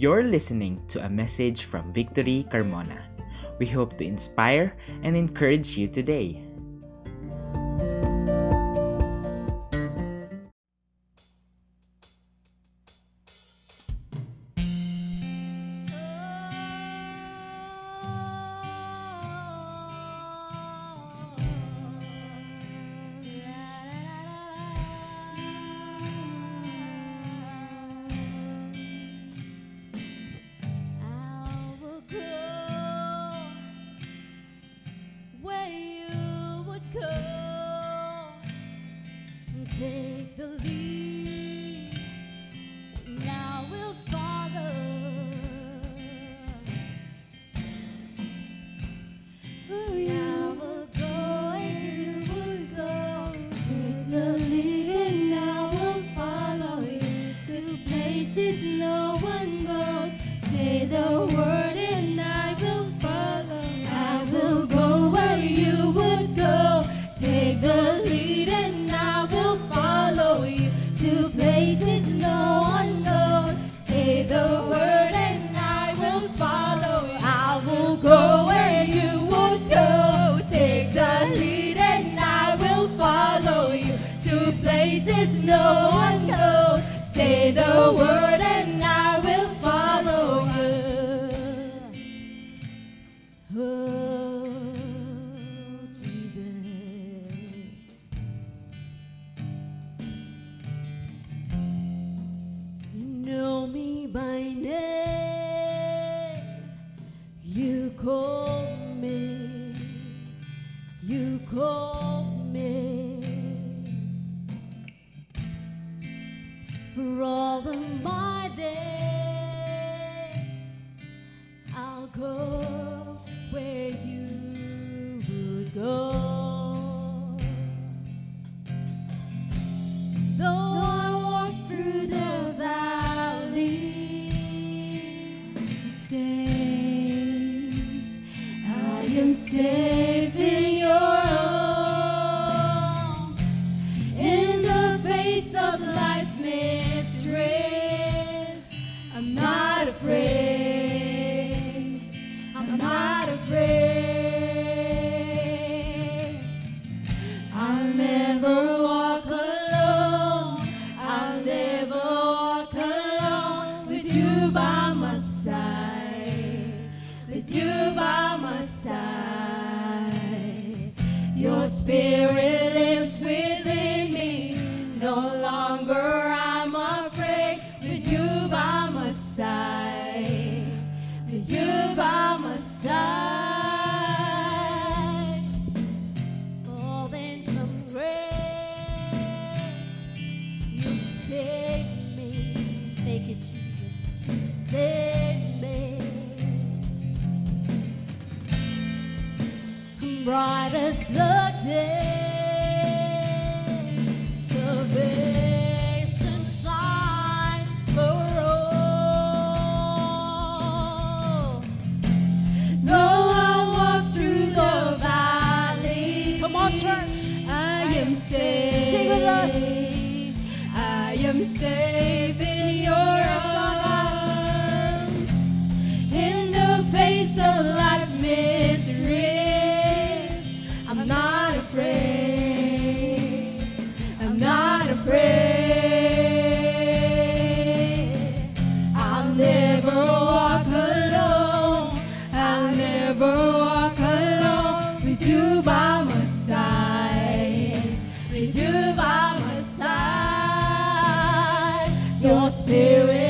You're listening to a message from Victory Carmona. We hope to inspire and encourage you today. your spirit.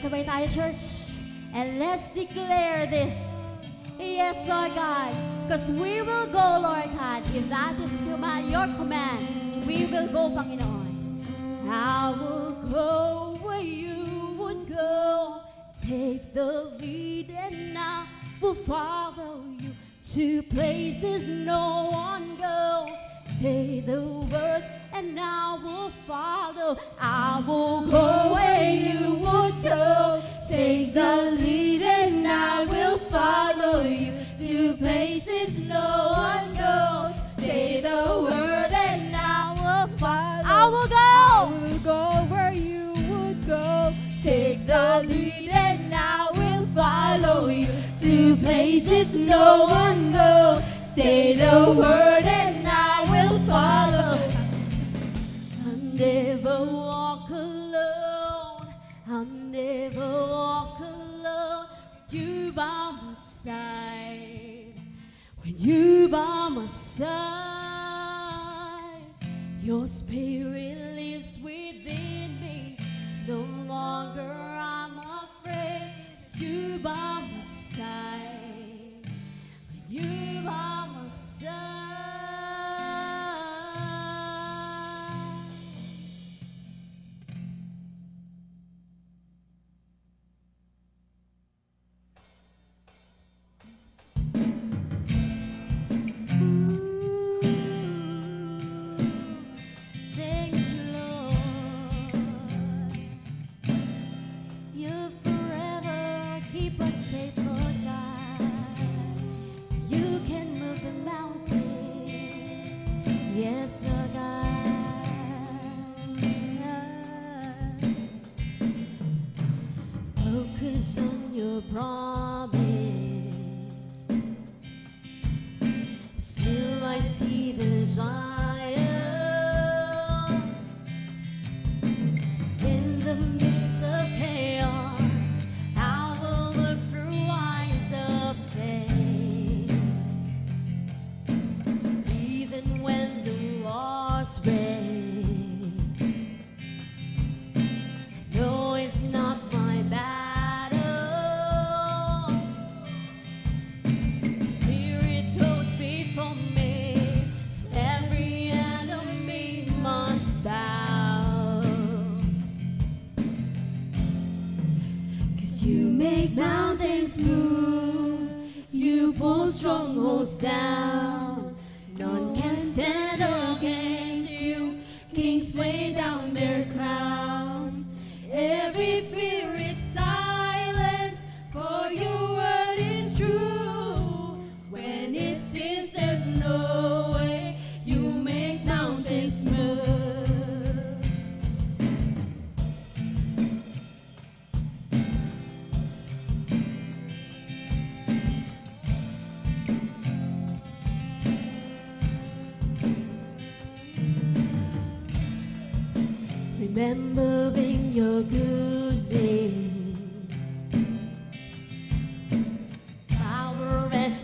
Sabay-sabay tayo, church. And let's declare this. Yes, Lord God. Because we will go, Lord God. If that is your command, we will go, Panginoon. I will go where you would go. Take the lead and I will follow you to places no one goes. Say the word and I will follow. I will go where you would go. Take the lead and I will follow you to places no one goes. Say the word and I will follow. I will go. I will go where you would go. Take the lead and I will follow you to places no one goes. Say the word and I will follow. Never walk alone. I'll never walk alone. You by my side. When you by my side, your spirit lives within me. No longer I'm afraid. You by my side. When you by my side.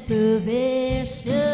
Power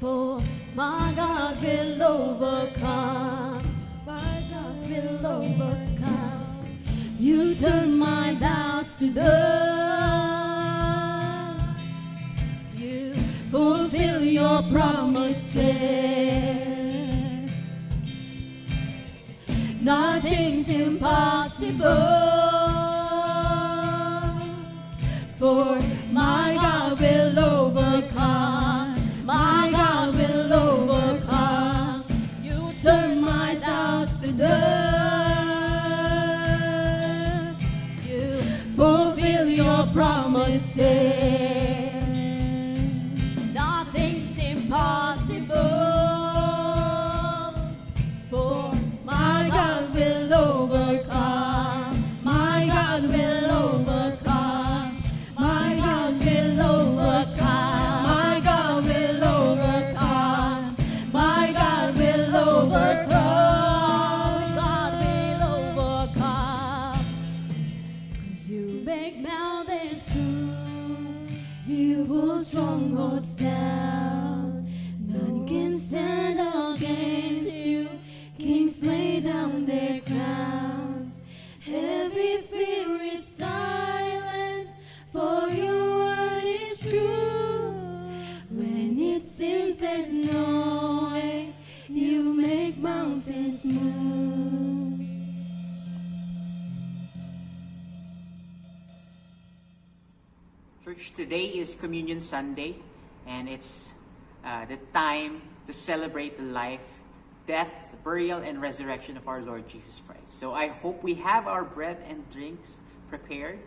For my God will overcome. My God will overcome. You turn my doubts to dust. You fulfill your promises. Nothing's impossible. For my Today is Communion Sunday, and it's uh, the time to celebrate the life, death, burial, and resurrection of our Lord Jesus Christ. So I hope we have our bread and drinks prepared.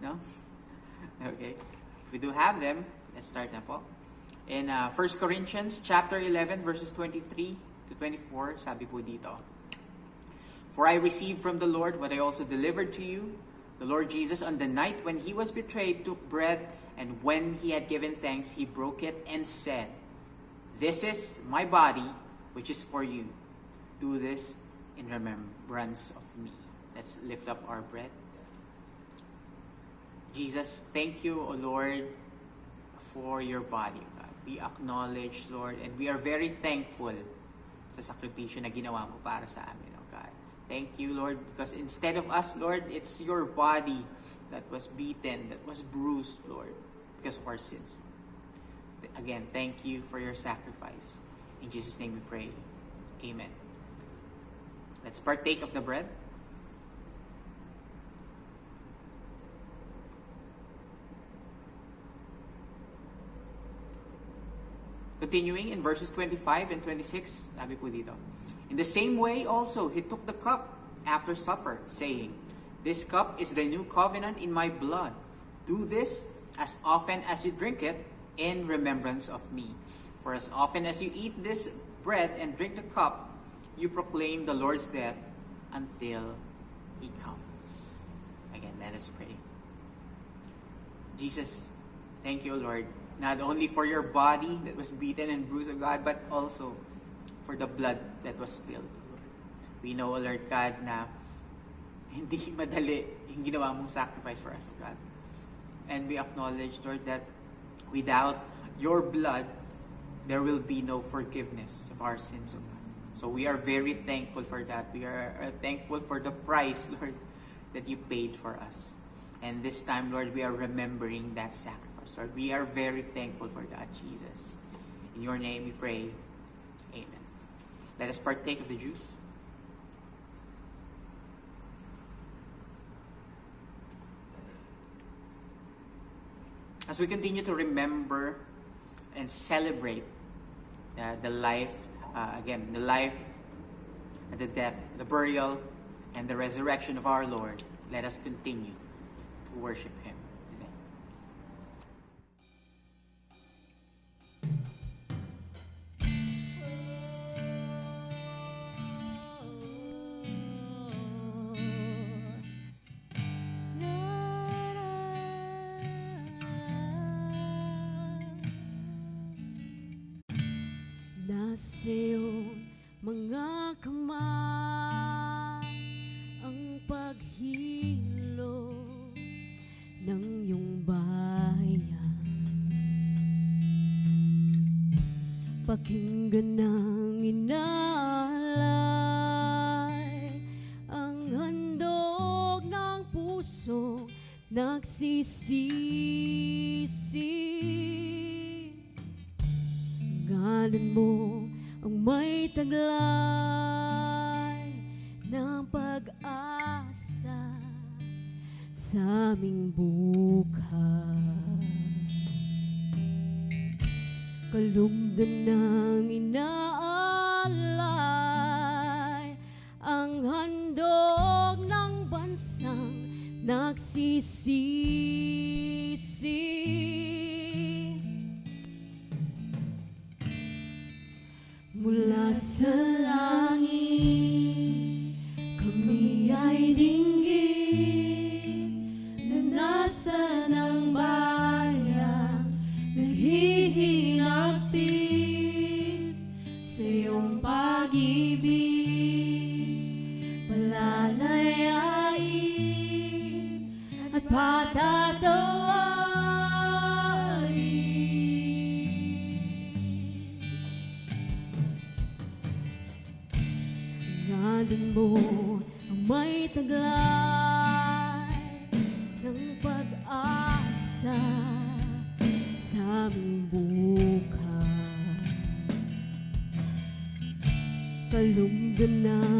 No? Okay. We do have them, let's start na po. In uh, 1 Corinthians chapter 11, verses 23 to 24, sabi po dito, For I received from the Lord what I also delivered to you. The Lord Jesus, on the night when he was betrayed, took bread, and when he had given thanks, he broke it and said, This is my body, which is for you. Do this in remembrance of me. Let's lift up our bread. Jesus, thank you, O Lord, for your body. God. We acknowledge, Lord, and we are very thankful sa sakripisyo na ginawa mo para sa amin. Thank you, Lord, because instead of us, Lord, it's your body that was beaten, that was bruised, Lord, because of our sins. Again, thank you for your sacrifice. In Jesus' name we pray. Amen. Let's partake of the bread. Continuing in verses 25 and 26, sabi po dito, In the same way also, he took the cup after supper, saying, This cup is the new covenant in my blood. Do this as often as you drink it in remembrance of me. For as often as you eat this bread and drink the cup, you proclaim the Lord's death until he comes. Again, let us pray. Jesus, thank you, Lord, not only for your body that was beaten and bruised, O God, but also for the blood that was spilled. We know, Lord God, na hindi madali yung ginawa mong sacrifice for us, O God. And we acknowledge, Lord, that without your blood, there will be no forgiveness of our sins, O God. So we are very thankful for that. We are thankful for the price, Lord, that you paid for us. And this time, Lord, we are remembering that sacrifice. Lord, we are very thankful for that, Jesus. In your name we pray. Let us partake of the juice. As we continue to remember and celebrate uh, the life, uh, again, the life and the death, the burial, and the resurrection of our Lord, let us continue to worship Him Kalunggan ng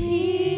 He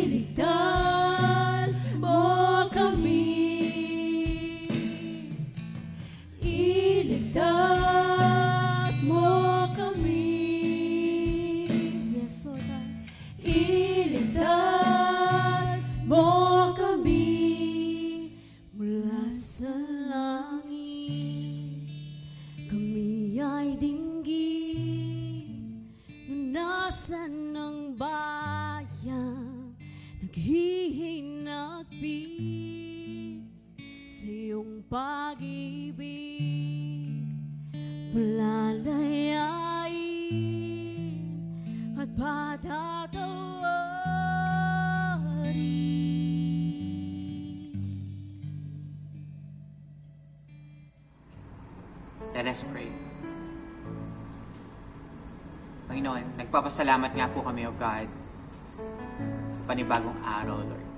nagpapasalamat nga po kami, O God, sa panibagong araw, Lord.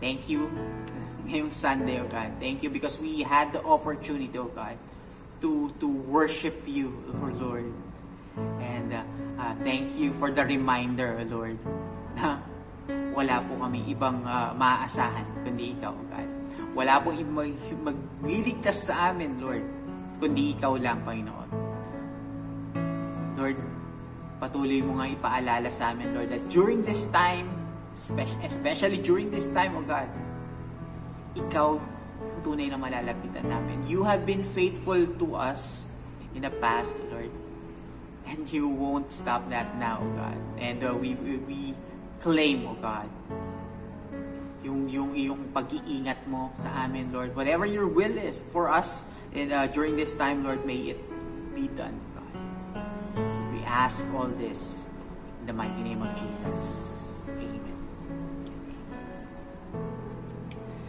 Thank you ngayong Sunday, O God. Thank you because we had the opportunity, O God, to to worship you, O Lord. And uh, uh, thank you for the reminder, O Lord, na wala po kami ibang ah, maaasahan kundi ikaw, God. Wala po mag magliligtas sa amin, Lord, kundi ikaw lang, Panginoon. Patuloy mo nga ipaalala sa amin, Lord, that during this time, espe- especially during this time, oh God, ikaw yung tunay na malalapitan namin. You have been faithful to us in the past, Lord. And you won't stop that now, oh God. And uh, we, we, we claim, oh God, yung yung yung pag-iingat mo sa amin, Lord. Whatever your will is for us in, uh, during this time, Lord, may it be done, ask all this in the mighty name of Jesus. Amen.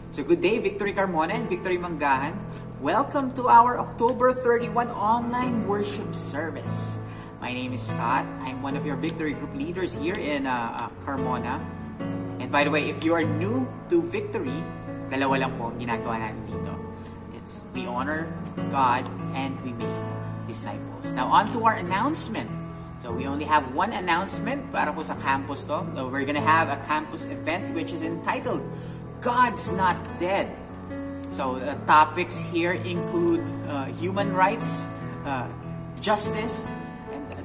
So good day, Victory Carmona and Victory Manggahan. Welcome to our October 31 online worship service. My name is Scott. I'm one of your Victory Group leaders here in uh, uh, Carmona. And by the way, if you are new to Victory, dalawa lang po ang ginagawa natin dito. It's we honor God and we make disciples. Now on to our announcement. So we only have one announcement para po sa campus to. So we're gonna have a campus event which is entitled God's Not Dead. So uh, topics here include uh, human rights, uh, justice,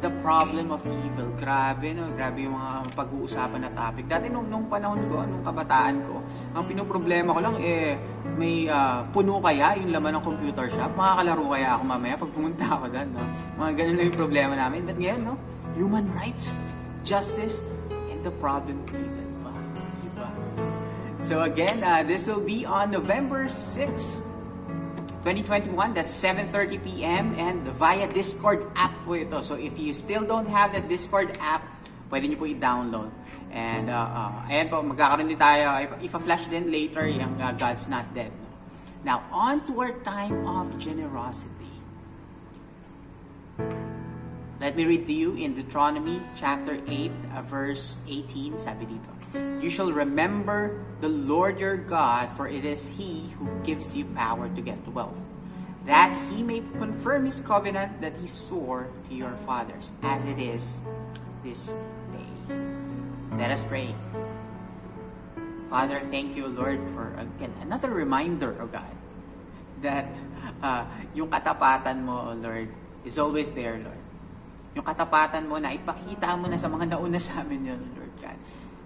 the problem of evil. Grabe, no? Grabe yung mga pag-uusapan na topic. Dati nung, nung panahon ko, nung kabataan ko, ang pinoproblema ko lang, eh, may ah, puno kaya yung laman ng computer shop? Makakalaro kaya ako mamaya pag pumunta ako doon, no? Mga ganun lang yung problema namin. But ngayon, no? Human rights, justice, and the problem of evil. So again, uh, this will be on November 6, 2021. That's 7.30 p.m. and via Discord app po ito. So if you still don't have that Discord app, pwede nyo po i-download. And uh, uh, ayan po, magkakaroon din tayo, ipa-flash din later yung uh, God's Not Dead. No? Now, on to our time of generosity. Let me read to you in Deuteronomy chapter 8, uh, verse 18, sabi dito. You shall remember the Lord your God, for it is He who gives you power to get wealth, that He may confirm His covenant that He swore to your fathers, as it is this day. Let us pray. Father, thank you, Lord, for again another reminder, O God, that uh, yung katapatan mo, O Lord, is always there, Lord. Yung katapatan mo na ipakita mo na sa mga nauna sa amin yun, Lord.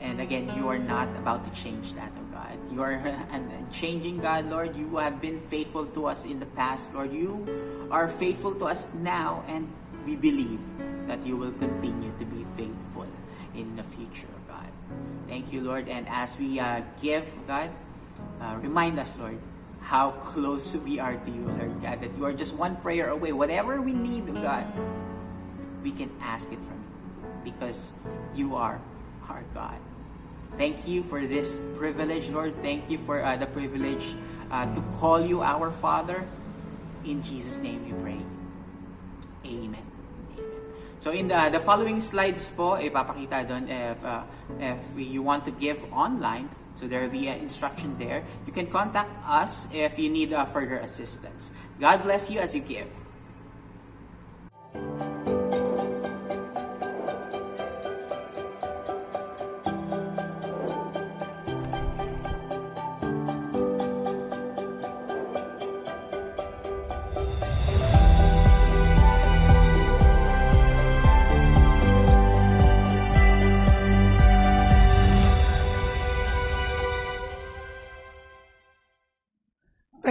And again, you are not about to change that, oh God. You are an changing God, Lord. You have been faithful to us in the past, Lord. You are faithful to us now, and we believe that you will continue to be faithful in the future, oh God. Thank you, Lord. And as we uh, give, God, uh, remind us, Lord, how close we are to you, Lord God, that you are just one prayer away. Whatever we need, oh God, we can ask it from you because you are our God. Thank you for this privilege, Lord. Thank you for uh, the privilege uh, to call you our Father. In Jesus' name we pray. Amen. Amen. So in the, the following slides po, ipapakita doon if, uh, if you want to give online, so there will be an instruction there. You can contact us if you need uh, further assistance. God bless you as you give.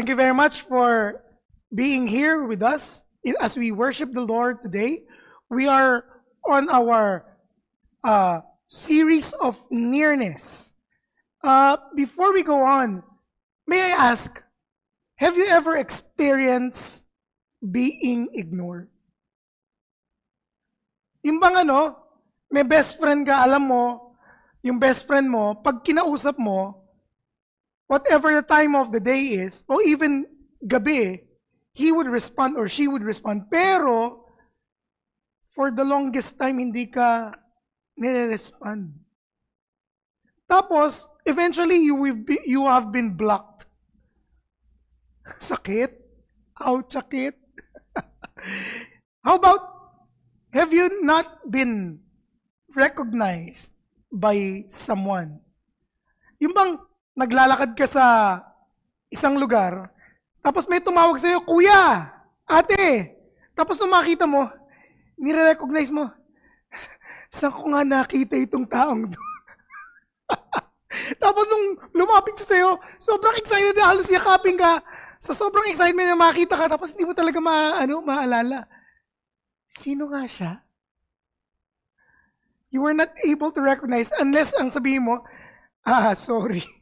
Thank you very much for being here with us as we worship the Lord today. We are on our uh, series of nearness. Uh, before we go on, may I ask, have you ever experienced being ignored? Yung bang ano, may best friend ka, alam mo, yung best friend mo, pag kinausap mo, whatever the time of the day is, or even gabi, he would respond or she would respond. Pero, for the longest time, hindi ka nire-respond. Tapos, eventually, you, will be, you have been blocked. Sakit? Ouch, sakit. How about, have you not been recognized by someone Yung bang naglalakad ka sa isang lugar, tapos may tumawag sa'yo, Kuya, Ate. Tapos nung makita mo, nire-recognize mo, saan ko nga nakita itong taong to? Tapos nung lumapit siya sa'yo, sobrang excited na halos yakapin ka. Sa sobrang excitement na makita ka, tapos hindi mo talaga ma, ano, maalala. Sino nga siya? You were not able to recognize unless ang sabihin mo, ah, sorry.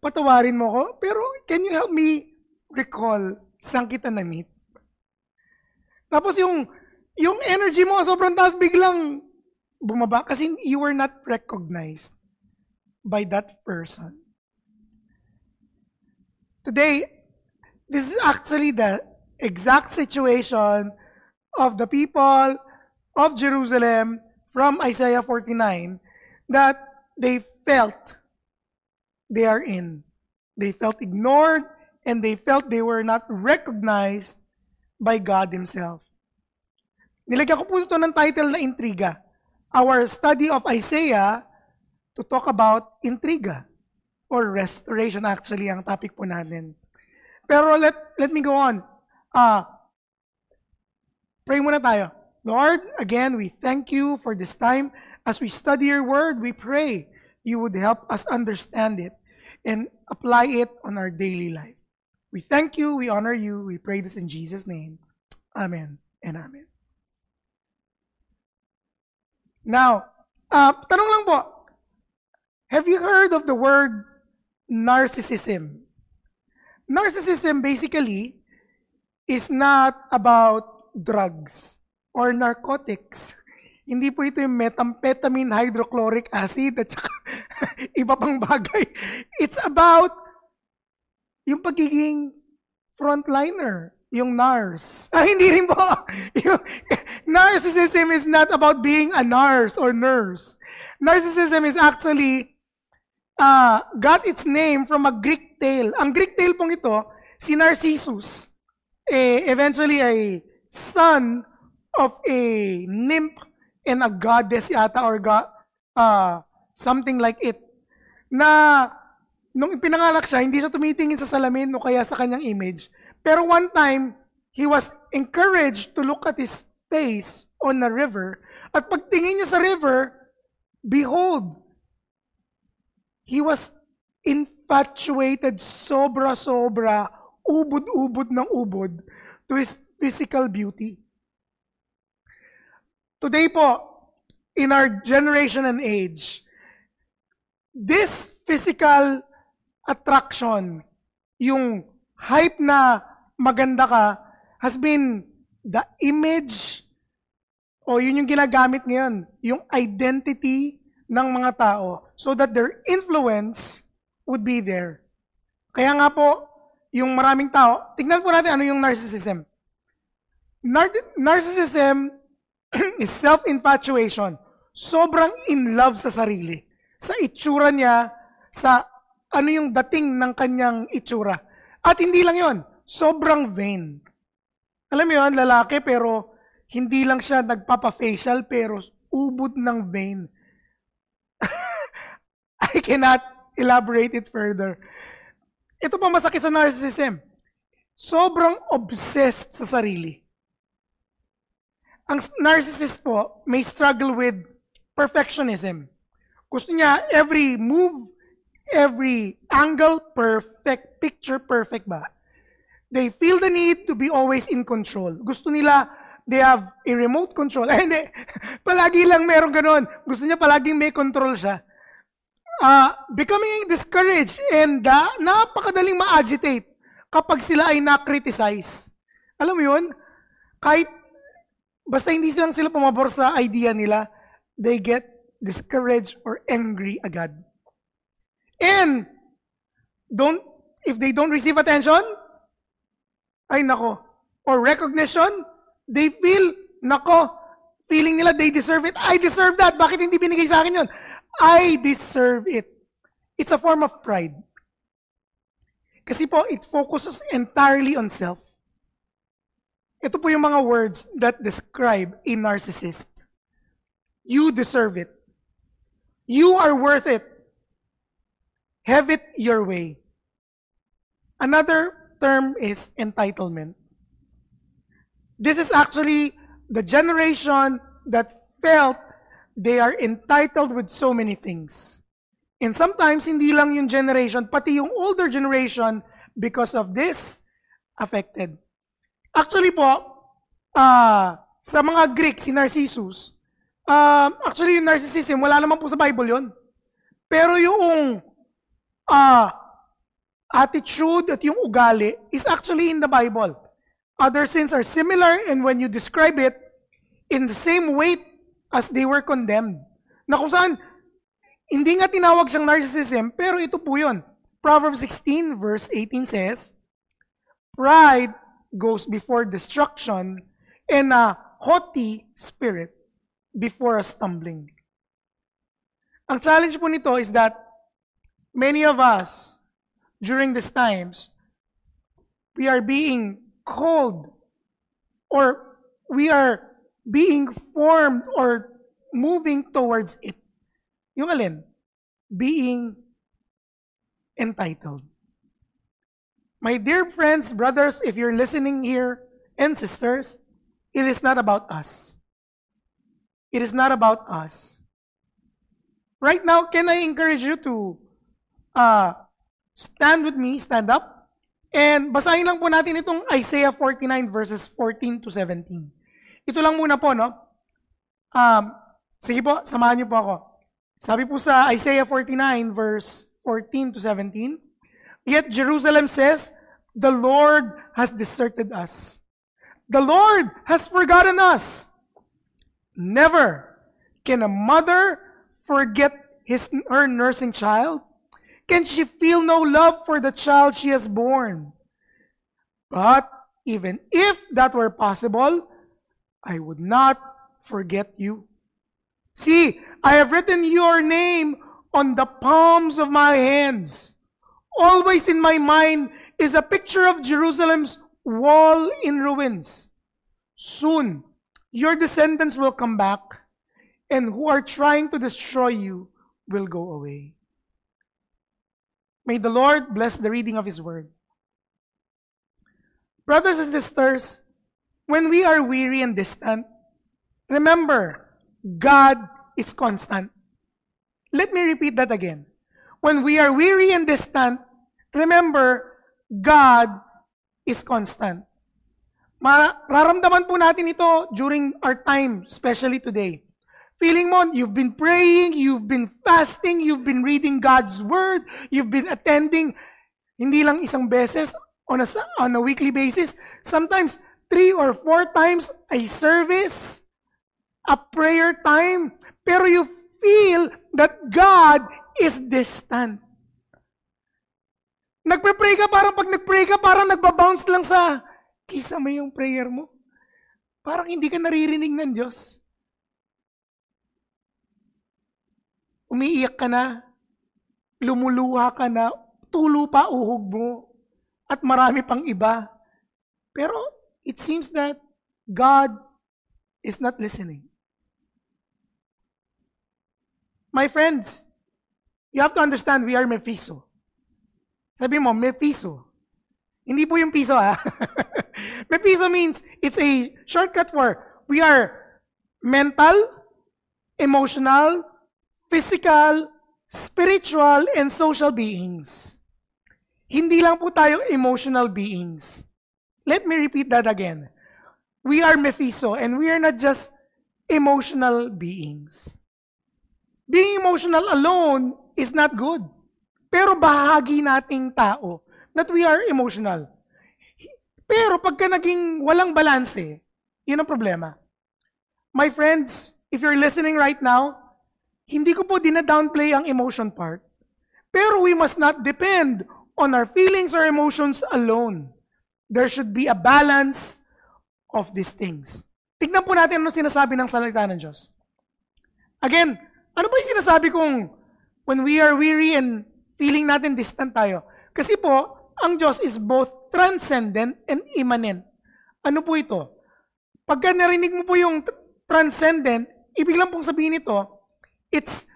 Patawarin mo ko. Pero can you help me recall saan kita na-meet? Tapos yung, yung energy mo sobrang taas biglang bumaba kasi you were not recognized by that person. Today, this is actually the exact situation of the people of Jerusalem from Isaiah 49 that they felt they are in. They felt ignored and they felt they were not recognized by God Himself. Nilagyan ko po ito ng title na Intriga. Our study of Isaiah to talk about intriga or restoration actually ang topic po natin. Pero let, let me go on. Uh, pray muna tayo. Lord, again, we thank you for this time. As we study your word, we pray you would help us understand it and apply it on our daily life. We thank you, we honor you, we pray this in Jesus' name. Amen and amen. Now, uh, tanong lang po, have you heard of the word narcissism? Narcissism basically is not about drugs or narcotics. Hindi po ito yung methamphetamine hydrochloric acid at saka iba pang bagay. It's about yung pagiging frontliner, yung NARS. Ah, hindi rin po. Narcissism is not about being a nurse or nurse. Narcissism is actually uh, got its name from a Greek tale. Ang Greek tale pong ito, si Narcissus, eh, eventually a son of a nymph and a goddess yata or god, uh, something like it. Na nung ipinangalak siya, hindi siya tumitingin sa salamin o kaya sa kanyang image. Pero one time, he was encouraged to look at his face on a river. At pagtingin niya sa river, behold, he was infatuated sobra-sobra, ubod-ubod ng ubod to his physical beauty. Today po, in our generation and age, this physical attraction, yung hype na maganda ka, has been the image o yun yung ginagamit ngayon, yung identity ng mga tao so that their influence would be there. Kaya nga po, yung maraming tao, tignan po natin ano yung narcissism. Nar- narcissism is self-infatuation. Sobrang in love sa sarili. Sa itsura niya, sa ano yung dating ng kanyang itsura. At hindi lang yon, sobrang vain. Alam mo yun, lalaki pero hindi lang siya nagpapa-facial pero ubod ng vain. I cannot elaborate it further. Ito pa masakit sa narcissism. Sobrang obsessed sa sarili. Ang narcissist po may struggle with perfectionism. Gusto niya every move, every angle, perfect, picture perfect ba? They feel the need to be always in control. Gusto nila, they have a remote control. Ay, hindi. Palagi lang meron ganun. Gusto niya palaging may control siya. Uh, becoming discouraged and uh, napakadaling ma-agitate kapag sila ay na-criticize. Alam mo yun? Kahit basta hindi silang sila pumabor sa idea nila, they get discouraged or angry agad. And don't if they don't receive attention, ay nako, or recognition, they feel nako, feeling nila they deserve it. I deserve that. Bakit hindi binigay sa akin 'yon? I deserve it. It's a form of pride. Kasi po, it focuses entirely on self. Ito po yung mga words that describe a narcissist. You deserve it. You are worth it. have it your way. Another term is entitlement. This is actually the generation that felt they are entitled with so many things. And sometimes, hindi lang yung generation, pati yung older generation, because of this, affected. Actually po, ah, sa mga Greek, si Narcissus, ah, actually yung narcissism, wala naman po sa Bible yon. Pero yung ah, attitude at yung ugali is actually in the Bible. Other sins are similar and when you describe it in the same weight as they were condemned. Na kung saan, hindi nga tinawag siyang narcissism, pero ito po yun. Proverbs 16 verse 18 says, Pride goes before destruction and a haughty spirit before a stumbling. Ang challenge po nito is that many of us during these times, we are being called or we are being formed or moving towards it. Yung alin? Being entitled. My dear friends, brothers, if you're listening here, and sisters, it is not about us. It is not about us. Right now, can I encourage you to uh, stand with me, stand up, and basahin lang po natin itong Isaiah 49 verses 14 to 17. Ito lang muna po, no? Um, sige po, samahan niyo po ako. Sabi po sa Isaiah 49 verse 14 to 17, Yet Jerusalem says, The Lord has deserted us. The Lord has forgotten us. Never can a mother forget his her nursing child. Can she feel no love for the child she has born? But even if that were possible, I would not forget you. See, I have written your name on the palms of my hands. Always in my mind is a picture of Jerusalem's wall in ruins. Soon, your descendants will come back, and who are trying to destroy you will go away. May the Lord bless the reading of His word. Brothers and sisters, when we are weary and distant, remember, God is constant. Let me repeat that again. When we are weary and distant, remember, God is constant. Mararamdaman po natin ito during our time, especially today. Feeling mo, you've been praying, you've been fasting, you've been reading God's Word, you've been attending, hindi lang isang beses, on a, on a weekly basis, sometimes three or four times a service, a prayer time, pero you feel that God is distant. Nagpe-pray ka, parang pag nag-pray ka, parang nagbabounce lang sa kisa mo yung prayer mo. Parang hindi ka naririnig ng Diyos. Umiiyak ka na, lumuluha ka na, tulo pa uhog mo, at marami pang iba. Pero it seems that God is not listening. My friends, you have to understand we are Mephiso. Sabi mo, Mephiso. Hindi po yung piso ha. Mephiso means it's a shortcut for we are mental, emotional, physical, spiritual, and social beings. Hindi lang po tayo emotional beings. Let me repeat that again. We are Mephiso and we are not just emotional beings. Being emotional alone is not good. Pero bahagi nating tao that we are emotional. Pero pagka naging walang balanse, yun ang problema. My friends, if you're listening right now, hindi ko po dina-downplay ang emotion part. Pero we must not depend on our feelings or emotions alone. There should be a balance of these things. Tignan po natin ano sinasabi ng salita ng Diyos. Again, ano ba yung sinasabi kong when we are weary and feeling natin distant tayo? Kasi po, ang Diyos is both transcendent and immanent. Ano po ito? Pagka narinig mo po yung transcendent, ibig lang pong sabihin ito, it's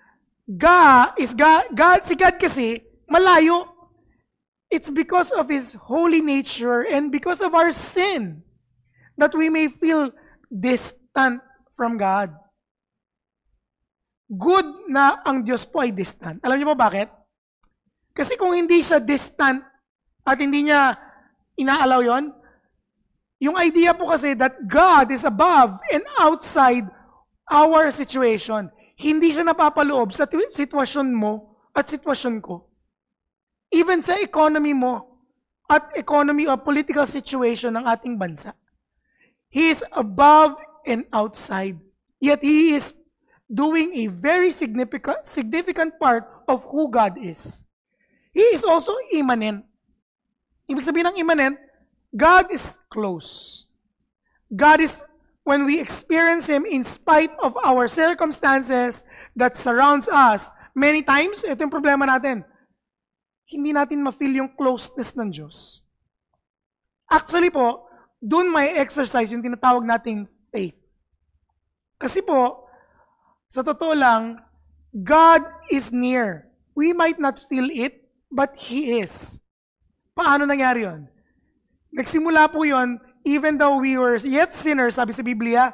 God, is God, God, si God kasi, malayo. It's because of His holy nature and because of our sin that we may feel distant from God. Good na ang Diyos po ay distant. Alam niyo po bakit? Kasi kung hindi siya distant at hindi niya inaalaw yon, yung idea po kasi that God is above and outside our situation. Hindi siya napapaloob sa sitwasyon mo at sitwasyon ko. Even sa economy mo at economy or political situation ng ating bansa. He is above and outside. Yet He is doing a very significant, significant part of who God is. He is also immanent. Ibig sabihin ng immanent, God is close. God is, when we experience Him in spite of our circumstances that surrounds us, many times, ito yung problema natin, hindi natin ma-feel yung closeness ng Diyos. Actually po, doon may exercise yung tinatawag nating faith. Kasi po, sa totoo lang, God is near. We might not feel it, but He is. Paano nangyari yon? Nagsimula po yon, even though we were yet sinners, sabi sa Biblia,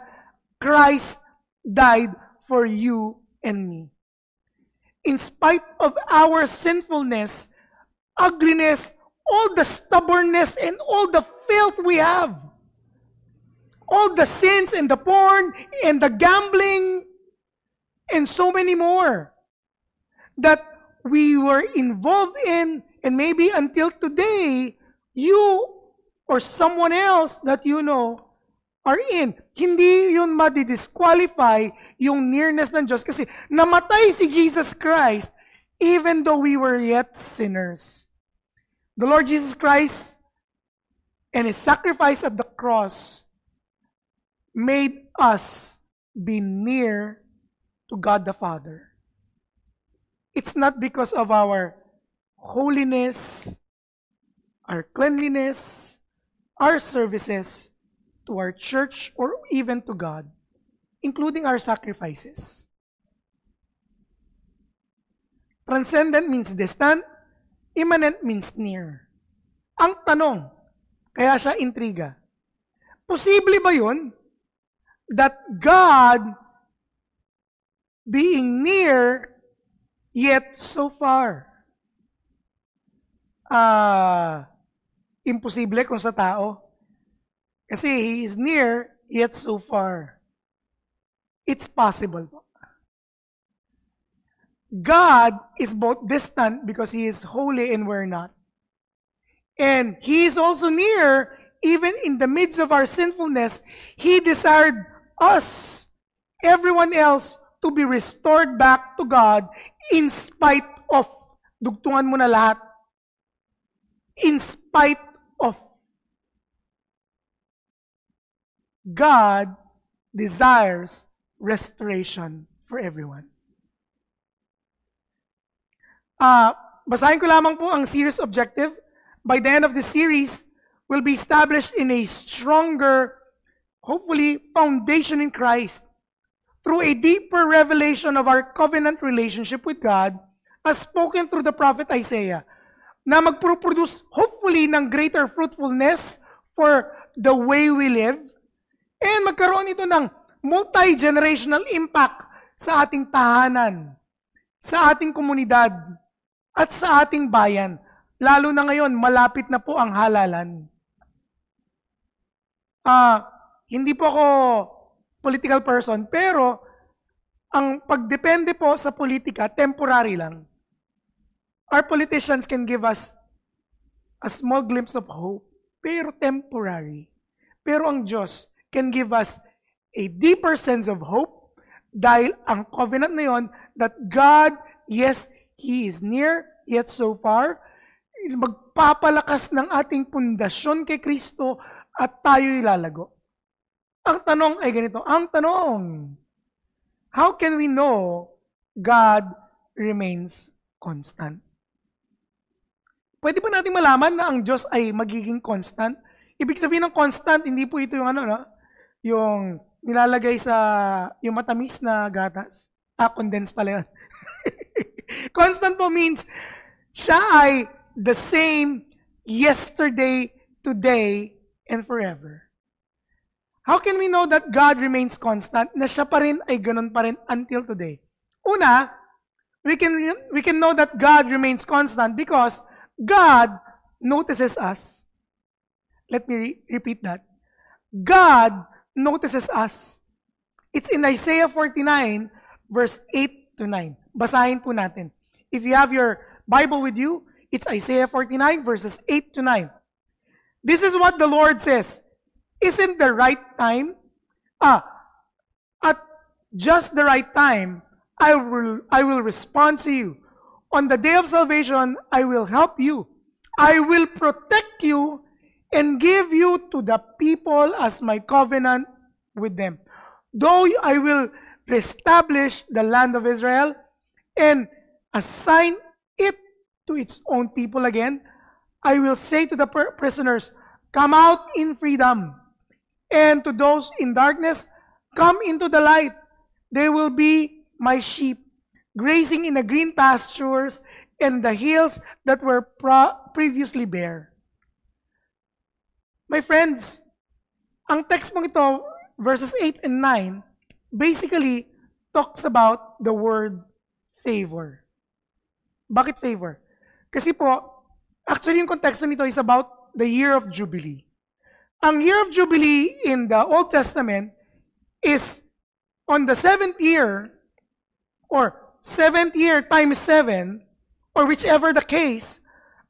Christ died for you and me. In spite of our sinfulness, ugliness, all the stubbornness, and all the filth we have, all the sins and the porn and the gambling, and so many more that we were involved in, and maybe until today, you or someone else that you know are in. Hindi yun madi-disqualify yung nearness ng Diyos kasi namatay si Jesus Christ even though we were yet sinners. The Lord Jesus Christ and His sacrifice at the cross made us be near to God the Father. It's not because of our holiness, our cleanliness, our services to our church or even to God, including our sacrifices. Transcendent means distant, immanent means near. Ang tanong, kaya siya intriga, posible ba yun that God being near yet so far? Ah, imposible kung sa tao. Kasi He is near yet so far. It's possible po. God is both distant because He is holy and we're not. And He is also near even in the midst of our sinfulness. He desired us, everyone else, to be restored back to God in spite of, dugtungan mo na lahat, in spite of. God desires restoration for everyone. Ah, basahin ko lamang po ang series objective. By the end of the series, will be established in a stronger, hopefully, foundation in Christ through a deeper revelation of our covenant relationship with God as spoken through the prophet Isaiah na magproduce hopefully ng greater fruitfulness for the way we live and magkaroon ito ng multi-generational impact sa ating tahanan, sa ating komunidad, at sa ating bayan. Lalo na ngayon, malapit na po ang halalan. Ah, hindi po ako political person, pero ang pagdepende po sa politika, temporary lang. Our politicians can give us a small glimpse of hope, pero temporary. Pero ang Diyos can give us a deeper sense of hope dahil ang covenant na yon that God, yes, He is near, yet so far, magpapalakas ng ating pundasyon kay Kristo at tayo'y lalago. Ang tanong ay ganito, ang tanong, how can we know God remains constant? Pwede ba natin malaman na ang Diyos ay magiging constant? Ibig sabihin ng constant, hindi po ito yung ano, no? yung nilalagay sa yung matamis na gatas. Ah, condensed pala yun. constant po means Siya ay the same yesterday, today, and forever. How can we know that God remains constant, na siya pa rin ay ganun pa rin until today? Una, we can, we can know that God remains constant because God notices us. Let me re- repeat that. God notices us. It's in Isaiah 49, verse 8 to 9. Basahin po natin. If you have your Bible with you, it's Isaiah 49, verses 8 to 9. This is what the Lord says. Isn't the right time? Ah, at just the right time, I will, I will respond to you. On the day of salvation, I will help you. I will protect you and give you to the people as my covenant with them. Though I will reestablish the land of Israel and assign it to its own people again, I will say to the prisoners, Come out in freedom. And to those in darkness, Come into the light. They will be my sheep, grazing in the green pastures and the hills that were previously bare. My friends, ang text mong ito, verses 8 and 9, basically talks about the word favor. Bakit favor? Kasi po, actually yung konteksto nito is about the year of Jubilee. Ang year of Jubilee in the Old Testament is on the seventh year, or seventh year times seven, or whichever the case,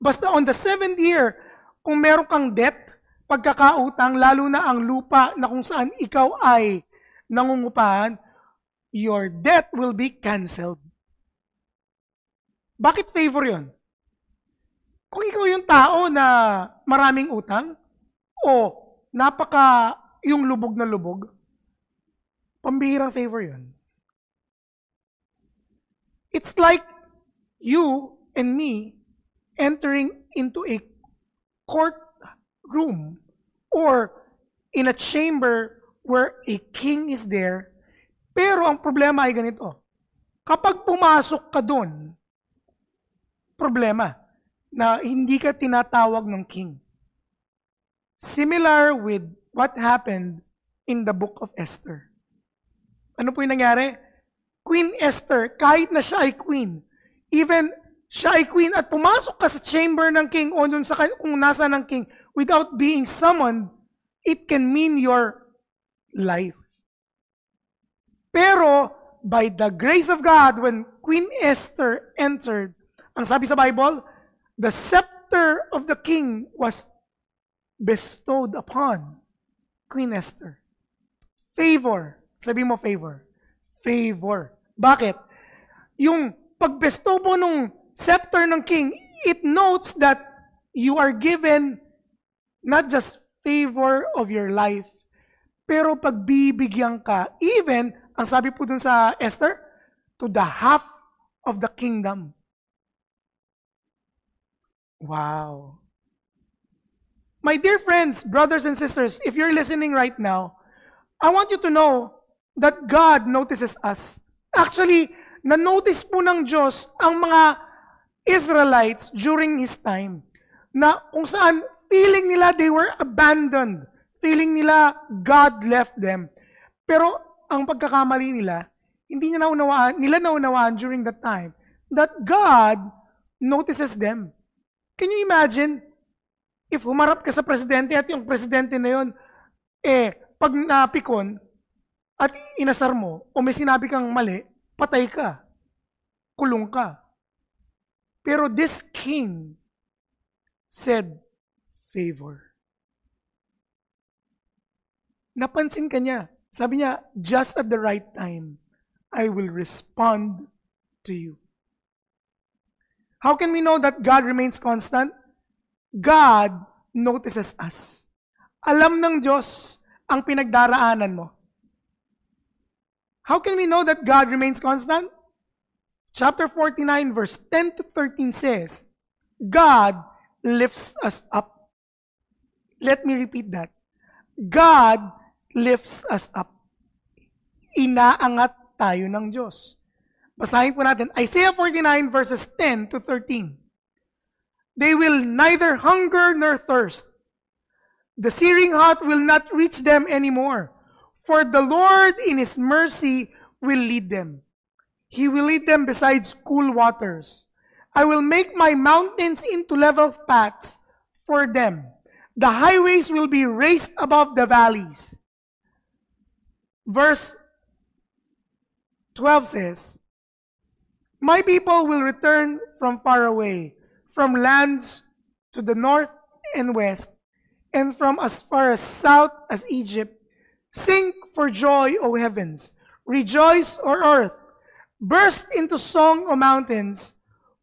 basta on the seventh year, kung meron kang debt, pagkakautang, lalo na ang lupa na kung saan ikaw ay nangungupahan, your debt will be canceled. Bakit favor yon? Kung ikaw yung tao na maraming utang, o napaka yung lubog na lubog, pambihirang favor yon. It's like you and me entering into a court room or in a chamber where a king is there. Pero ang problema ay ganito. Kapag pumasok ka doon, problema na hindi ka tinatawag ng king. Similar with what happened in the book of Esther. Ano po yung nangyari? Queen Esther, kahit na siya ay queen, even siya ay queen at pumasok ka sa chamber ng king o dun sa kung nasa ng king without being summoned, it can mean your life. Pero by the grace of God, when Queen Esther entered, ang sabi sa Bible, the scepter of the king was bestowed upon Queen Esther. Favor. Sabi mo favor. Favor. Bakit? Yung pagbestow mo nung scepter ng king, it notes that you are given not just favor of your life, pero pagbibigyan ka, even, ang sabi po dun sa Esther, to the half of the kingdom. Wow. My dear friends, brothers and sisters, if you're listening right now, I want you to know that God notices us. Actually, na-notice po ng Diyos ang mga Israelites during His time na kung saan feeling nila they were abandoned. Feeling nila God left them. Pero ang pagkakamali nila, hindi nila naunawaan, nila naunawaan during that time that God notices them. Can you imagine if humarap ka sa presidente at yung presidente na yun, eh, pag napikon at inasar mo o may sinabi kang mali, patay ka. Kulong ka. Pero this king said, favor. Napansin ka niya. Sabi niya, just at the right time, I will respond to you. How can we know that God remains constant? God notices us. Alam ng Diyos ang pinagdaraanan mo. How can we know that God remains constant? Chapter 49, verse 10 to 13 says, God lifts us up. Let me repeat that. God lifts us up. Inaangat tayo ng Diyos. Basahin po natin Isaiah 49 verses 10 to 13. They will neither hunger nor thirst. The searing hot will not reach them anymore. For the Lord in His mercy will lead them. He will lead them beside cool waters. I will make my mountains into level paths for them. The highways will be raised above the valleys. Verse 12 says, My people will return from far away, from lands to the north and west, and from as far as south as Egypt. Sing for joy, O heavens. Rejoice, O earth. Burst into song, O mountains,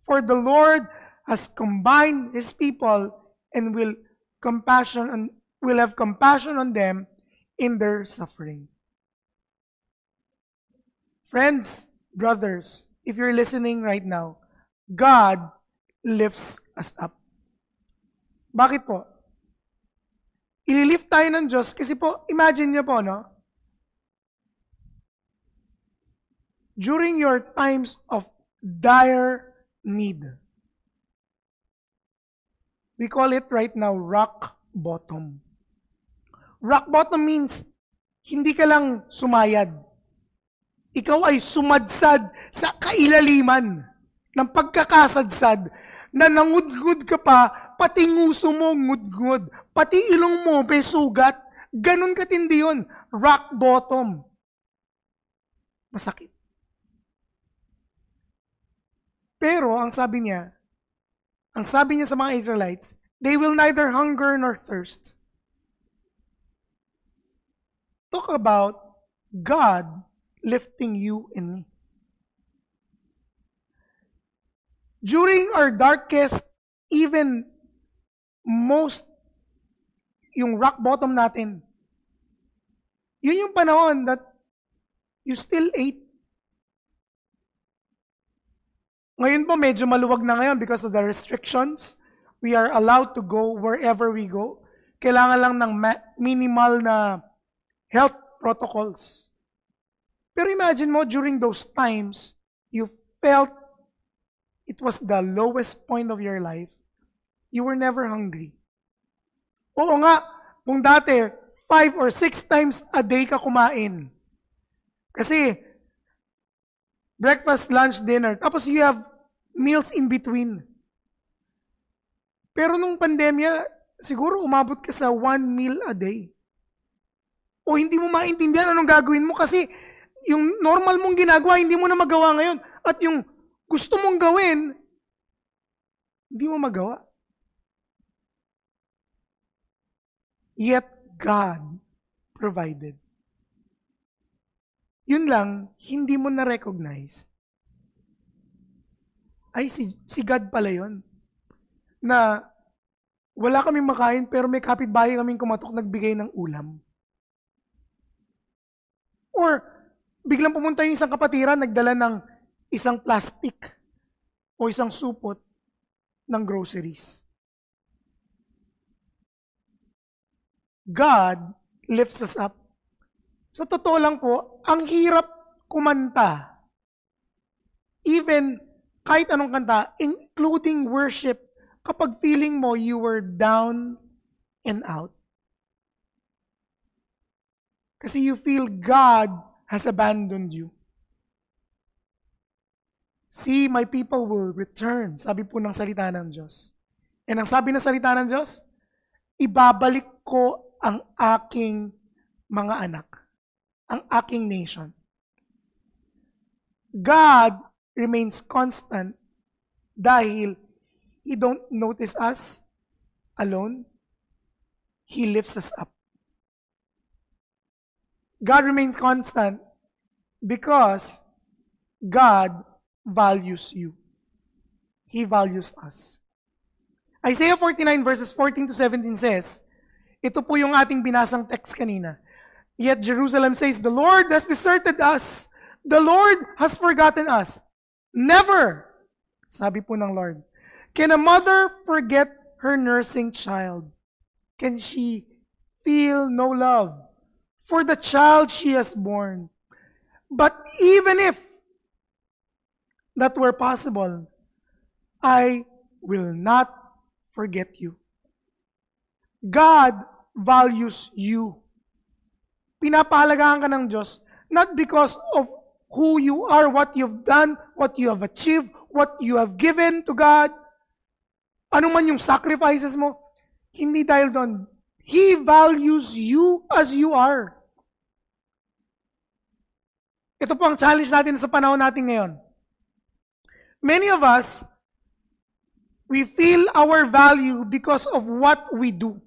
for the Lord has combined his people and will compassion on, will have compassion on them in their suffering. Friends, brothers, if you're listening right now, God lifts us up. Bakit po? Ililift tayo ng Diyos kasi po, imagine niyo po, no? During your times of dire need, we call it right now rock bottom. Rock bottom means hindi ka lang sumayad. Ikaw ay sumadsad sa kailaliman ng pagkakasadsad na nangudgud ka pa, pati nguso mo ngudgud, pati ilong mo may sugat. Ganon katindi yun. Rock bottom. Masakit. Pero ang sabi niya, ang sabi niya sa mga Israelites, they will neither hunger nor thirst. Talk about God lifting you and me. During our darkest, even most, yung rock bottom natin, yun yung panahon that you still ate. Ngayon po, medyo maluwag na ngayon because of the restrictions. We are allowed to go wherever we go. Kailangan lang ng ma- minimal na health protocols. Pero imagine mo, during those times, you felt it was the lowest point of your life. You were never hungry. Oo nga, kung dati, five or six times a day ka kumain. Kasi, breakfast, lunch, dinner. Tapos you have meals in between. Pero nung pandemya, siguro umabot ka sa one meal a day. O hindi mo maintindihan anong gagawin mo kasi yung normal mong ginagawa, hindi mo na magawa ngayon. At yung gusto mong gawin, hindi mo magawa. Yet God provided. Yun lang, hindi mo na-recognize. Ay, si, si God pala yun. Na wala kaming makain pero may kapitbahay kaming kumatok nagbigay ng ulam. Or biglang pumunta yung isang kapatiran nagdala ng isang plastic o isang supot ng groceries. God lifts us up. Sa totoo lang po, ang hirap kumanta. Even kahit anong kanta, including worship, kapag feeling mo you were down and out. Kasi you feel God has abandoned you. See, my people will return. Sabi po ng salita ng Diyos. And ang sabi ng salita ng Diyos, ibabalik ko ang aking mga anak, ang aking nation. God remains constant dahil He don't notice us alone. He lifts us up. God remains constant because God values you. He values us. Isaiah 49 verses 14 to 17 says, ito po yung ating binasang text kanina. Yet Jerusalem says, The Lord has deserted us. The Lord has forgotten us. Never, sabi po ng Lord, can a mother forget her nursing child? Can she feel no love for the child she has born? But even if that were possible, I will not forget you. God values you. Pinapahalagaan ka ng Diyos not because of who you are, what you've done, what you have achieved, what you have given to God, ano man yung sacrifices mo, hindi dahil doon. He values you as you are. Ito po ang challenge natin sa panahon natin ngayon. Many of us, we feel our value because of what we do.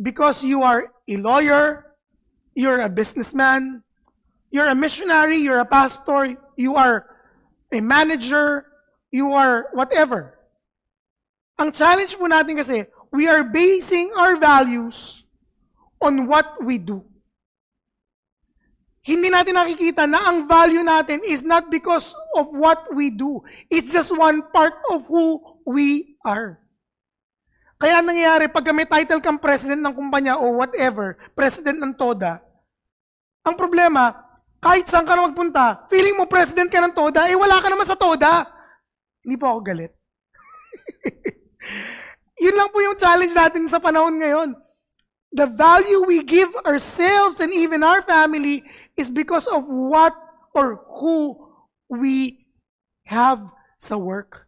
Because you are a lawyer, you're a businessman, you're a missionary, you're a pastor, you are a manager, you are whatever. Ang challenge po natin kasi, we are basing our values on what we do. Hindi natin nakikita na ang value natin is not because of what we do. It's just one part of who we are. Kaya nangyayari, pag may title kang president ng kumpanya o whatever, president ng TODA, ang problema, kahit saan ka na magpunta, feeling mo president ka ng TODA, eh wala ka naman sa TODA. Hindi po ako galit. Yun lang po yung challenge natin sa panahon ngayon. The value we give ourselves and even our family is because of what or who we have sa work.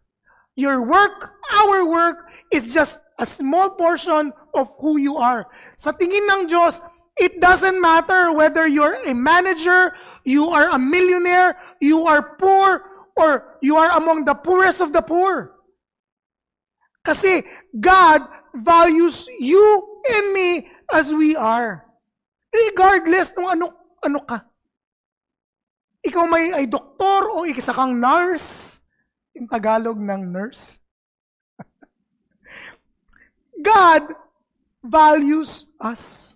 Your work, our work, is just a small portion of who you are. Sa tingin ng Diyos, it doesn't matter whether you're a manager, you are a millionaire, you are poor, or you are among the poorest of the poor. Kasi God values you and me as we are. Regardless ng ano, ano ka. Ikaw may ay doktor o isa kang nurse. Yung Tagalog ng nurse. God values us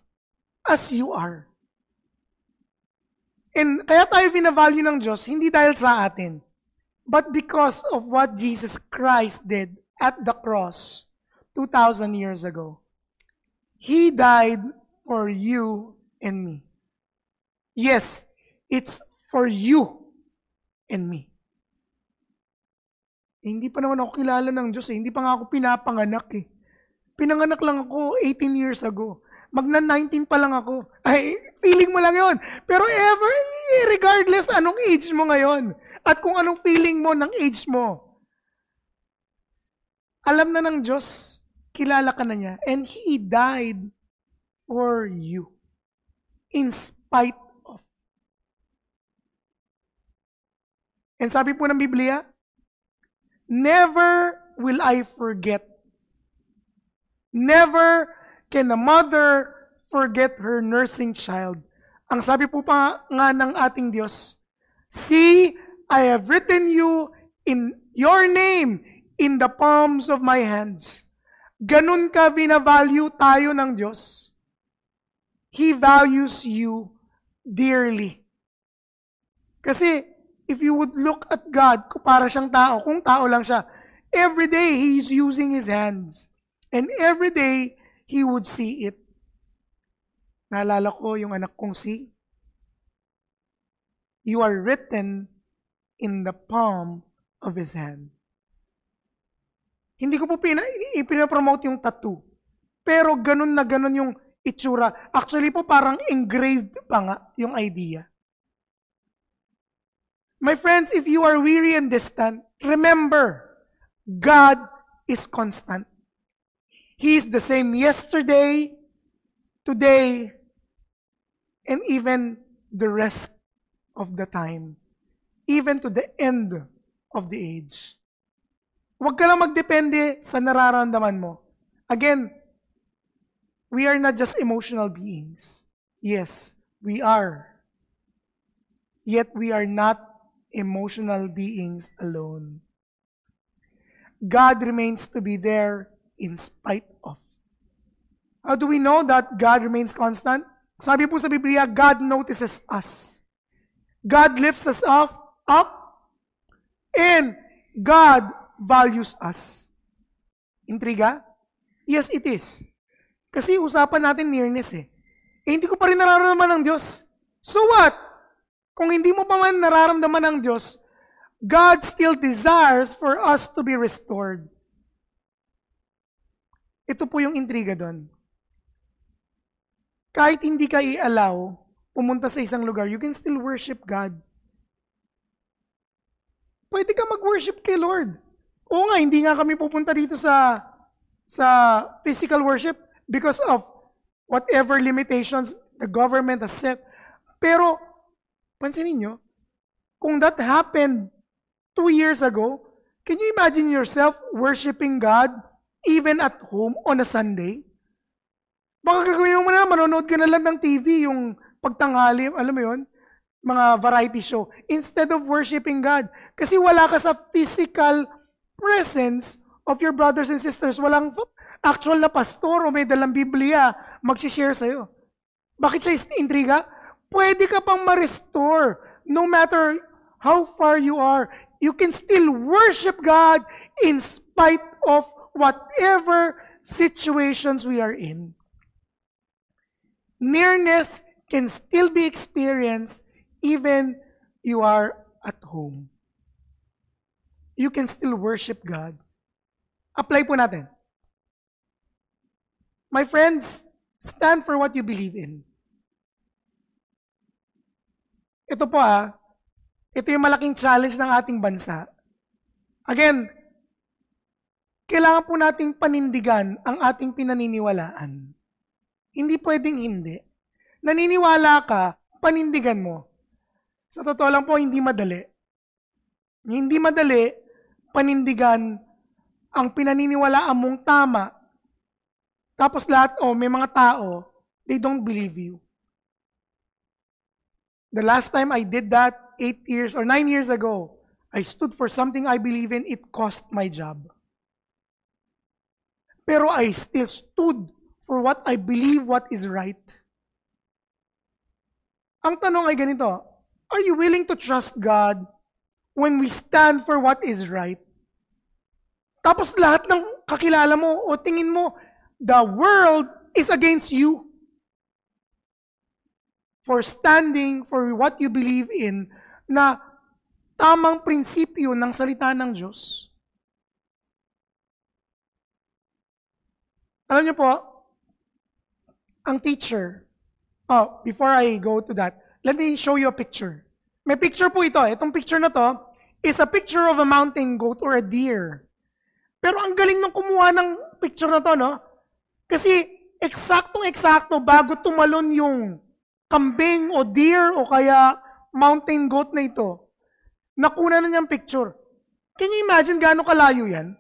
as you are. And kaya tayo binavalue ng Diyos, hindi dahil sa atin, but because of what Jesus Christ did at the cross 2,000 years ago. He died for you and me. Yes, it's for you and me. Eh, hindi pa naman ako kilala ng Diyos eh. Hindi pa nga ako pinapanganak eh. Pinanganak lang ako 18 years ago. Magna 19 pa lang ako. Ay, feeling mo lang yon. Pero ever, regardless anong age mo ngayon, at kung anong feeling mo ng age mo, alam na ng Diyos, kilala ka na niya, and He died for you in spite of. And sabi po ng Biblia, Never will I forget. Never can a mother forget her nursing child. Ang sabi po pa nga ng ating Diyos, See, I have written you in your name in the palms of my hands. Ganun ka binavalue tayo ng Diyos. He values you dearly. Kasi if you would look at God, para siyang tao, kung tao lang siya, every day He's using His hands. And every day, He would see it. Naalala ko yung anak kong si, You are written in the palm of His hand. Hindi ko po pina, ipinapromote yung tattoo. Pero ganun na ganun yung itsura. Actually po parang engraved pa nga yung idea. My friends, if you are weary and distant, remember, God is constant. He is the same yesterday, today, and even the rest of the time. Even to the end of the age. Huwag ka lang magdepende sa nararamdaman mo. Again, we are not just emotional beings. Yes, we are. Yet we are not emotional beings alone. God remains to be there in spite of. How do we know that God remains constant? Sabi po sa Biblia, God notices us. God lifts us up, up, and God values us. Intriga? Yes, it is. Kasi usapan natin nearness eh. Eh, hindi ko pa rin nararamdaman ng Diyos. So what? Kung hindi mo pa man nararamdaman ng Diyos, God still desires for us to be restored. ito po yung intriga doon. Kahit hindi ka i-allow pumunta sa isang lugar, you can still worship God. Pwede ka mag-worship kay Lord. Oo nga, hindi nga kami pupunta dito sa sa physical worship because of whatever limitations the government has set. Pero, pansinin nyo, kung that happened two years ago, can you imagine yourself worshiping God even at home on a Sunday? Baka gagawin mo na, manonood ka na lang ng TV, yung pagtanghali, alam mo yon mga variety show, instead of worshiping God. Kasi wala ka sa physical presence of your brothers and sisters. Walang actual na pastor o may dalang Biblia magsishare sa'yo. Bakit siya intriga? Pwede ka pang ma-restore no matter how far you are. You can still worship God in spite of whatever situations we are in. Nearness can still be experienced even you are at home. You can still worship God. Apply po natin. My friends, stand for what you believe in. Ito po ah, ito yung malaking challenge ng ating bansa. Again, kailangan po nating panindigan ang ating pinaniniwalaan. Hindi pwedeng hindi. Naniniwala ka, panindigan mo. Sa totoo lang po, hindi madali. Hindi madali panindigan ang pinaniniwalaan mong tama. Tapos lahat, oh, may mga tao, they don't believe you. The last time I did that, eight years or nine years ago, I stood for something I believe in, it cost my job. Pero I still stood for what I believe what is right. Ang tanong ay ganito, are you willing to trust God when we stand for what is right? Tapos lahat ng kakilala mo o tingin mo, the world is against you for standing for what you believe in na tamang prinsipyo ng salita ng Diyos. Alam niyo po, ang teacher, oh, before I go to that, let me show you a picture. May picture po ito. Itong picture na to is a picture of a mountain goat or a deer. Pero ang galing nung kumuha ng picture na to, no? Kasi eksaktong-eksakto bago tumalon yung kambing o deer o kaya mountain goat na ito, nakuna na niyang picture. Can you imagine gaano kalayo yan?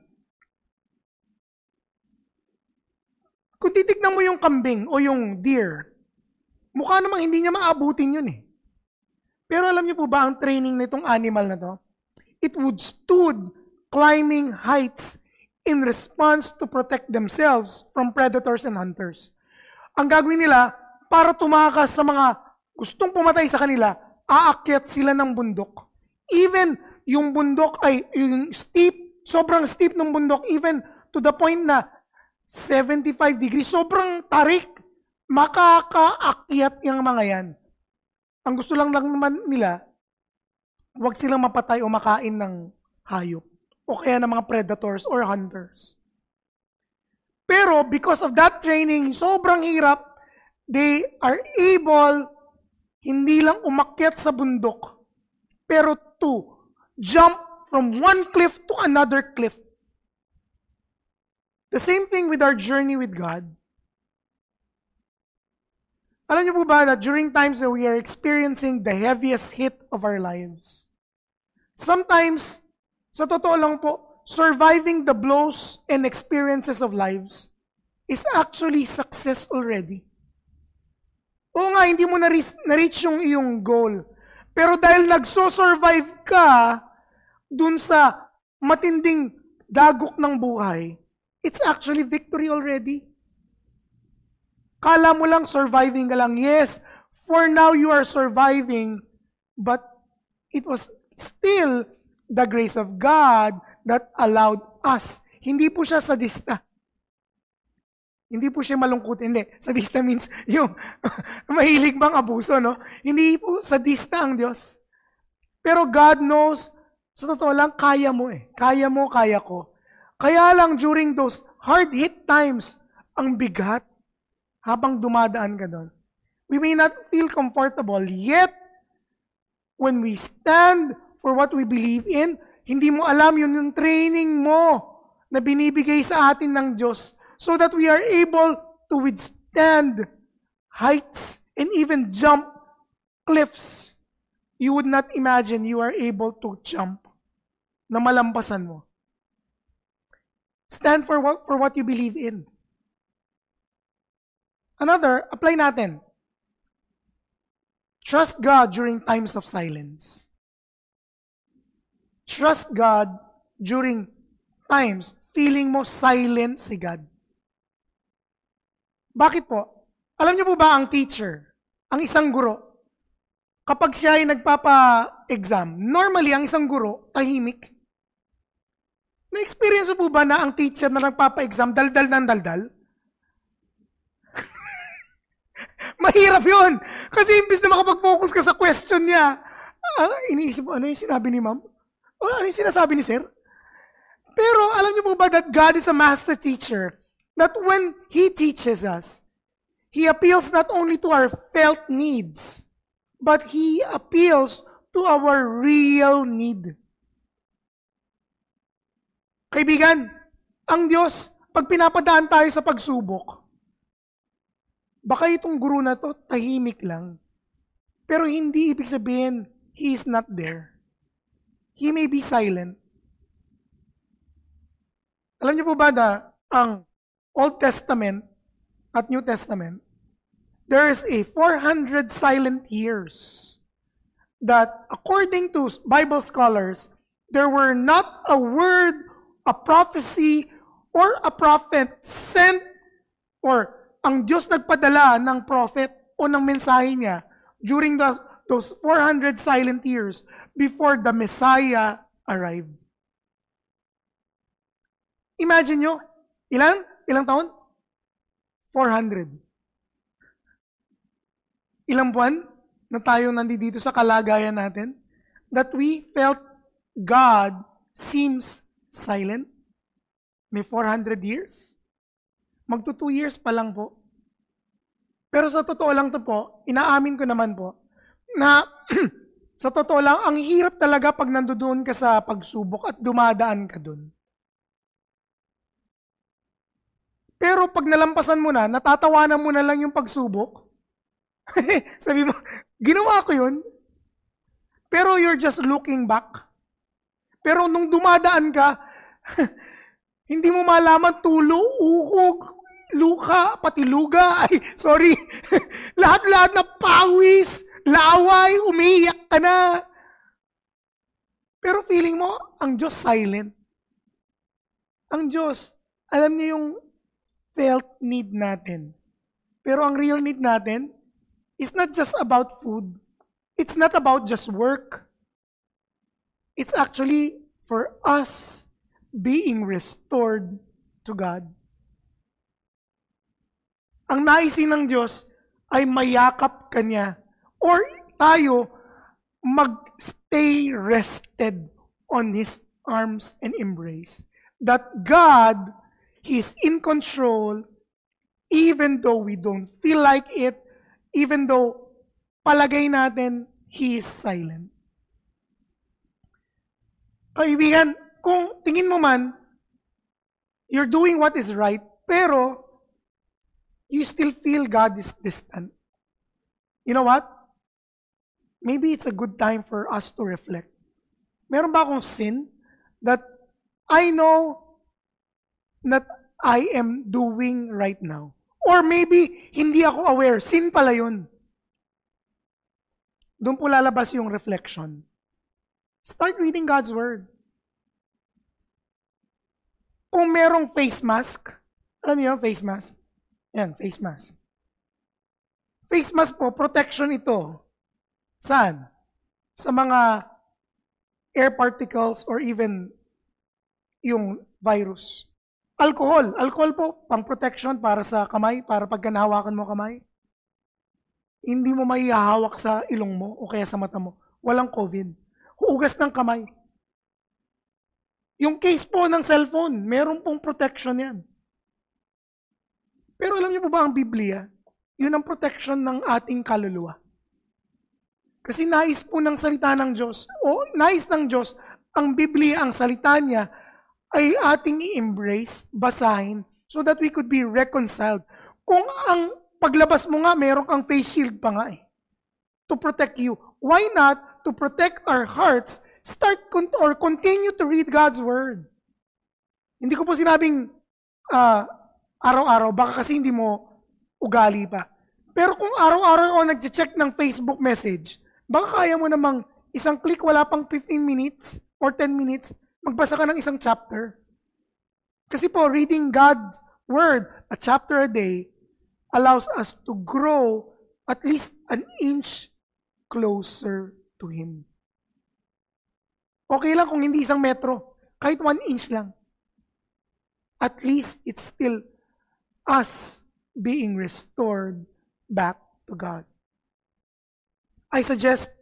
Kung titignan mo yung kambing o yung deer, mukha namang hindi niya maabutin yun eh. Pero alam niyo po ba ang training nitong animal na to? It would stood climbing heights in response to protect themselves from predators and hunters. Ang gagawin nila, para tumakas sa mga gustong pumatay sa kanila, aakyat sila ng bundok. Even yung bundok ay yung steep, sobrang steep ng bundok, even to the point na 75 degrees, sobrang tarik, makakaakyat yung mga yan. Ang gusto lang lang naman nila, huwag silang mapatay o makain ng hayop o kaya ng mga predators or hunters. Pero because of that training, sobrang hirap, they are able hindi lang umakyat sa bundok, pero to jump from one cliff to another cliff. The same thing with our journey with God. Alam niyo po ba that during times that we are experiencing the heaviest hit of our lives, sometimes, sa totoo lang po, surviving the blows and experiences of lives is actually success already. Oo nga, hindi mo na-reach, yung iyong goal. Pero dahil nagso-survive ka dun sa matinding dagok ng buhay, it's actually victory already. Kala mo lang surviving ka lang. Yes, for now you are surviving, but it was still the grace of God that allowed us. Hindi po siya sadista. Hindi po siya malungkot. Hindi. Sadista means yung mahilig bang abuso, no? Hindi po sadista ang Diyos. Pero God knows, sa totoo lang, kaya mo eh. Kaya mo, kaya ko. Kaya lang during those hard hit times, ang bigat habang dumadaan ka doon. We may not feel comfortable, yet when we stand for what we believe in, hindi mo alam yun yung training mo na binibigay sa atin ng Diyos so that we are able to withstand heights and even jump cliffs. You would not imagine you are able to jump na malampasan mo. Stand for what, for what you believe in. Another, apply natin. Trust God during times of silence. Trust God during times feeling mo silent si God. Bakit po? Alam niyo po ba ang teacher, ang isang guro, kapag siya ay nagpapa-exam, normally ang isang guro, tahimik. Na-experience po ba na ang teacher na nagpapa-exam, daldal ng daldal? Mahirap yun. Kasi imbis na makapag-focus ka sa question niya, ah, iniisip mo, ano yung sinabi ni ma'am? O ano yung sinasabi ni sir? Pero alam niyo po ba that God is a master teacher? That when He teaches us, He appeals not only to our felt needs, but He appeals to our real need. Kaibigan, ang Diyos, pag pinapadaan tayo sa pagsubok, baka itong guru na to tahimik lang. Pero hindi ibig sabihin, He is not there. He may be silent. Alam niyo po ba na ang Old Testament at New Testament, there is a 400 silent years that according to Bible scholars, there were not a word, a prophecy, or a prophet sent or ang Diyos nagpadala ng prophet o ng mensahe niya during the, those 400 silent years before the Messiah arrived. Imagine nyo, ilan? Ilang taon? 400. Ilang buwan na tayo nandito sa kalagayan natin that we felt God seems silent? May 400 years? Magto 2 years pa lang po. Pero sa totoo lang to po, inaamin ko naman po, na sa totoo lang, ang hirap talaga pag nandoon ka sa pagsubok at dumadaan ka doon. Pero pag nalampasan mo na, natatawanan mo na lang yung pagsubok. Sabi mo, ginawa ko yun. Pero you're just looking back. Pero nung dumadaan ka, hindi mo malaman tulo, uhog, luka, pati luga. Ay, sorry. Lahat-lahat na pawis, laway, umiyak ka na. Pero feeling mo, ang Diyos silent. Ang Diyos, alam niyo yung felt need natin. Pero ang real need natin is not just about food. It's not about just work. It's actually for us being restored to God. Ang naisin ng Diyos ay mayakap kanya or tayo mag-stay rested on His arms and embrace. That God He's in control even though we don't feel like it, even though palagay natin He is silent. Kaibigan, kung tingin mo man, you're doing what is right, pero you still feel God is distant. You know what? Maybe it's a good time for us to reflect. Meron ba akong sin that I know that I am doing right now? Or maybe hindi ako aware, sin pala yun. Doon po lalabas yung reflection. Start reading God's Word. Kung merong face mask, alam niyo, face mask. Yan, face mask. Face mask po, protection ito. Saan? Sa mga air particles or even yung virus. Alcohol. Alcohol po, pang protection para sa kamay, para pag nahawakan mo kamay. Hindi mo maihahawak sa ilong mo o kaya sa mata mo. Walang COVID. Hugas ng kamay. Yung case po ng cellphone, meron pong protection yan. Pero alam niyo po ba ang Biblia? Yun ang protection ng ating kaluluwa. Kasi nais po ng salita ng Diyos, o nais ng Diyos, ang Biblia, ang salita niya, ay ating i-embrace, basahin, so that we could be reconciled. Kung ang paglabas mo nga, meron kang face shield pa nga eh, to protect you. Why not to protect our hearts, start con- or continue to read God's Word? Hindi ko po sinabing ah, araw-araw, baka kasi hindi mo ugali pa. Pero kung araw-araw ako nag-check ng Facebook message, baka kaya mo namang isang click, wala pang 15 minutes or 10 minutes, magbasa ka ng isang chapter. Kasi po, reading God's Word, a chapter a day, allows us to grow at least an inch closer to Him. Okay lang kung hindi isang metro, kahit one inch lang. At least it's still us being restored back to God. I suggest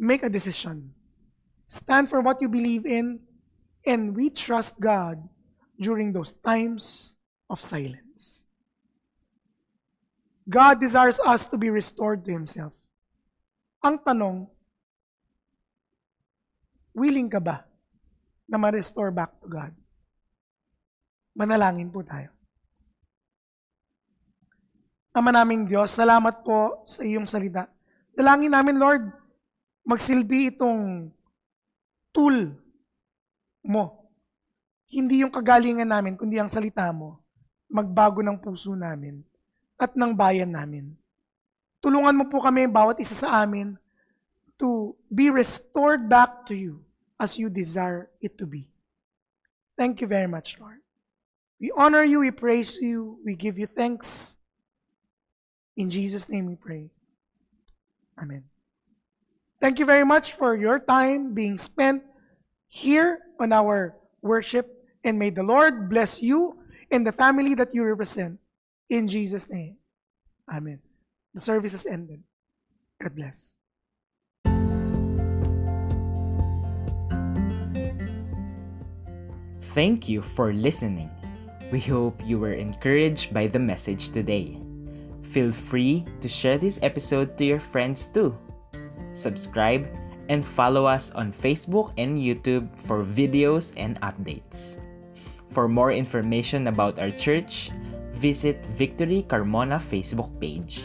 make a decision. Stand for what you believe in, and we trust God during those times of silence. God desires us to be restored to Himself. Ang tanong, willing ka ba na ma-restore back to God? Manalangin po tayo. Ama naming Diyos, salamat po sa iyong salita. Dalangin namin, Lord, magsilbi itong tool mo. Hindi yung kagalingan namin, kundi ang salita mo. Magbago ng puso namin at ng bayan namin. Tulungan mo po kami, bawat isa sa amin, to be restored back to you as you desire it to be. Thank you very much, Lord. We honor you, we praise you, we give you thanks. In Jesus' name we pray. Amen. Thank you very much for your time being spent here on our worship, and may the Lord bless you and the family that you represent. In Jesus' name. Amen. The service has ended. God bless. Thank you for listening. We hope you were encouraged by the message today. Feel free to share this episode to your friends too. Subscribe and follow us on Facebook and YouTube for videos and updates. For more information about our church, visit Victory Carmona Facebook page.